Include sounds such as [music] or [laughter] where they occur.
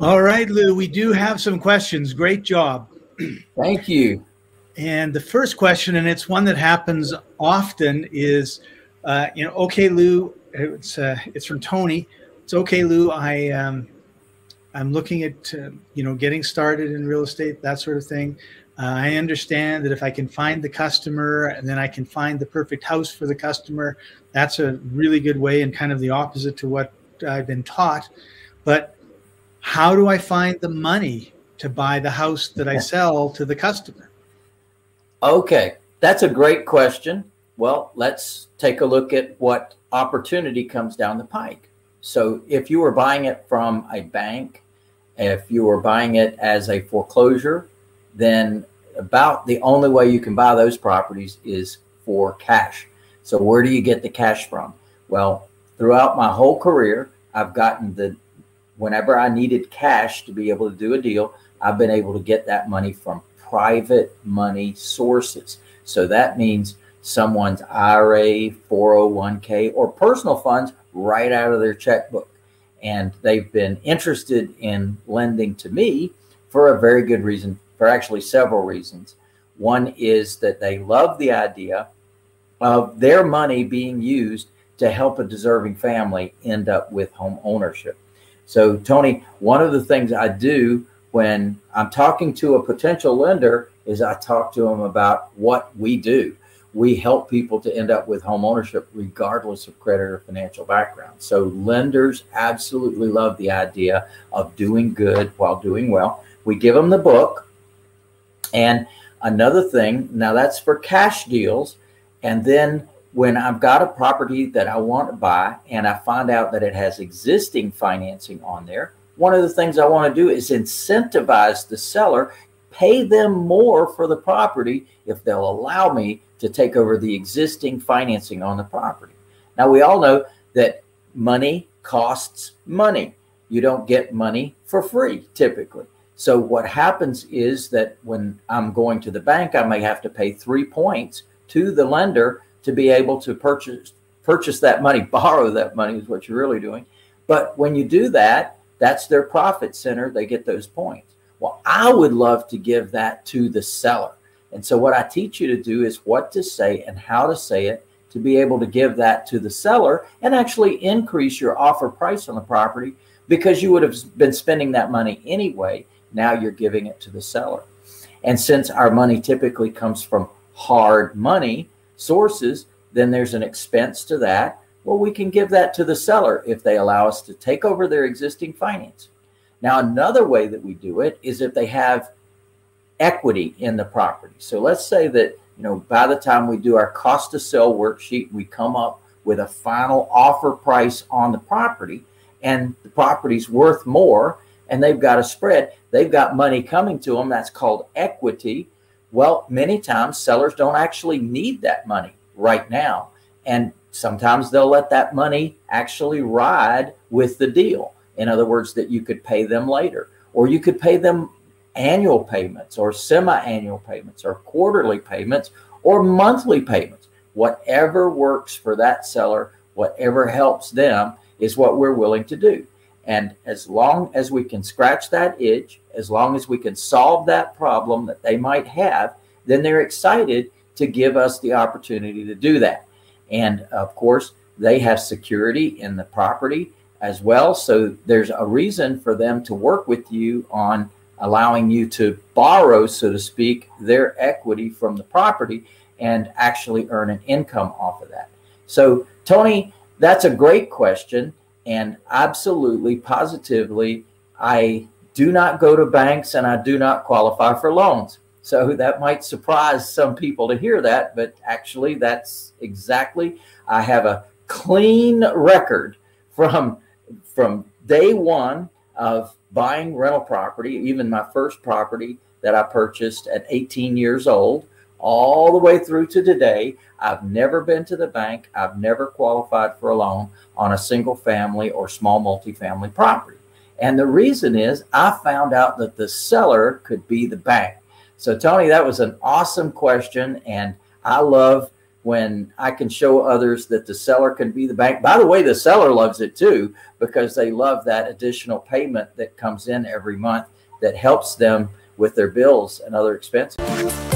All right, Lou, we do have some questions. Great job. Thank you. And the first question, and it's one that happens often, is, uh, you know, okay, Lou, it's uh, it's from Tony. It's okay, Lou. I um, I'm looking at uh, you know getting started in real estate, that sort of thing. Uh, I understand that if I can find the customer and then I can find the perfect house for the customer, that's a really good way and kind of the opposite to what I've been taught. But how do I find the money to buy the house that I sell to the customer? Okay, that's a great question. Well, let's take a look at what opportunity comes down the pike. So, if you were buying it from a bank, if you were buying it as a foreclosure, then about the only way you can buy those properties is for cash. So, where do you get the cash from? Well, throughout my whole career, I've gotten the whenever I needed cash to be able to do a deal, I've been able to get that money from private money sources. So that means someone's IRA, 401k, or personal funds right out of their checkbook. And they've been interested in lending to me for a very good reason, for actually several reasons. One is that they love the idea of their money being used to help a deserving family end up with home ownership. So, Tony, one of the things I do when I'm talking to a potential lender is I talk to them about what we do. We help people to end up with home ownership regardless of credit or financial background. So, lenders absolutely love the idea of doing good while doing well. We give them the book. And another thing, now that's for cash deals. And then when I've got a property that I want to buy and I find out that it has existing financing on there, one of the things I want to do is incentivize the seller, pay them more for the property if they'll allow me to take over the existing financing on the property. Now, we all know that money costs money. You don't get money for free typically. So, what happens is that when I'm going to the bank, I may have to pay three points to the lender to be able to purchase purchase that money, [laughs] borrow that money is what you're really doing. But when you do that, that's their profit center. They get those points. Well, I would love to give that to the seller. And so what I teach you to do is what to say and how to say it to be able to give that to the seller and actually increase your offer price on the property because you would have been spending that money anyway. Now you're giving it to the seller. And since our money typically comes from hard money, sources, then there's an expense to that. Well, we can give that to the seller if they allow us to take over their existing financing. Now, another way that we do it is if they have equity in the property. So let's say that, you know, by the time we do our cost to sell worksheet, we come up with a final offer price on the property and the property's worth more and they've got a spread. They've got money coming to them. That's called equity. Well, many times sellers don't actually need that money right now. And sometimes they'll let that money actually ride with the deal. In other words, that you could pay them later, or you could pay them annual payments, or semi annual payments, or quarterly payments, or monthly payments. Whatever works for that seller, whatever helps them is what we're willing to do. And as long as we can scratch that itch, as long as we can solve that problem that they might have, then they're excited to give us the opportunity to do that. And of course, they have security in the property as well. So there's a reason for them to work with you on allowing you to borrow, so to speak, their equity from the property and actually earn an income off of that. So, Tony, that's a great question. And absolutely, positively, I do not go to banks and I do not qualify for loans. So that might surprise some people to hear that, but actually, that's exactly. I have a clean record from from day one of buying rental property, even my first property that I purchased at 18 years old, all the way through to today. I've never been to the bank. I've never qualified for a loan on a single family or small multifamily property. And the reason is I found out that the seller could be the bank. So, Tony, that was an awesome question. And I love when I can show others that the seller can be the bank. By the way, the seller loves it too because they love that additional payment that comes in every month that helps them with their bills and other expenses.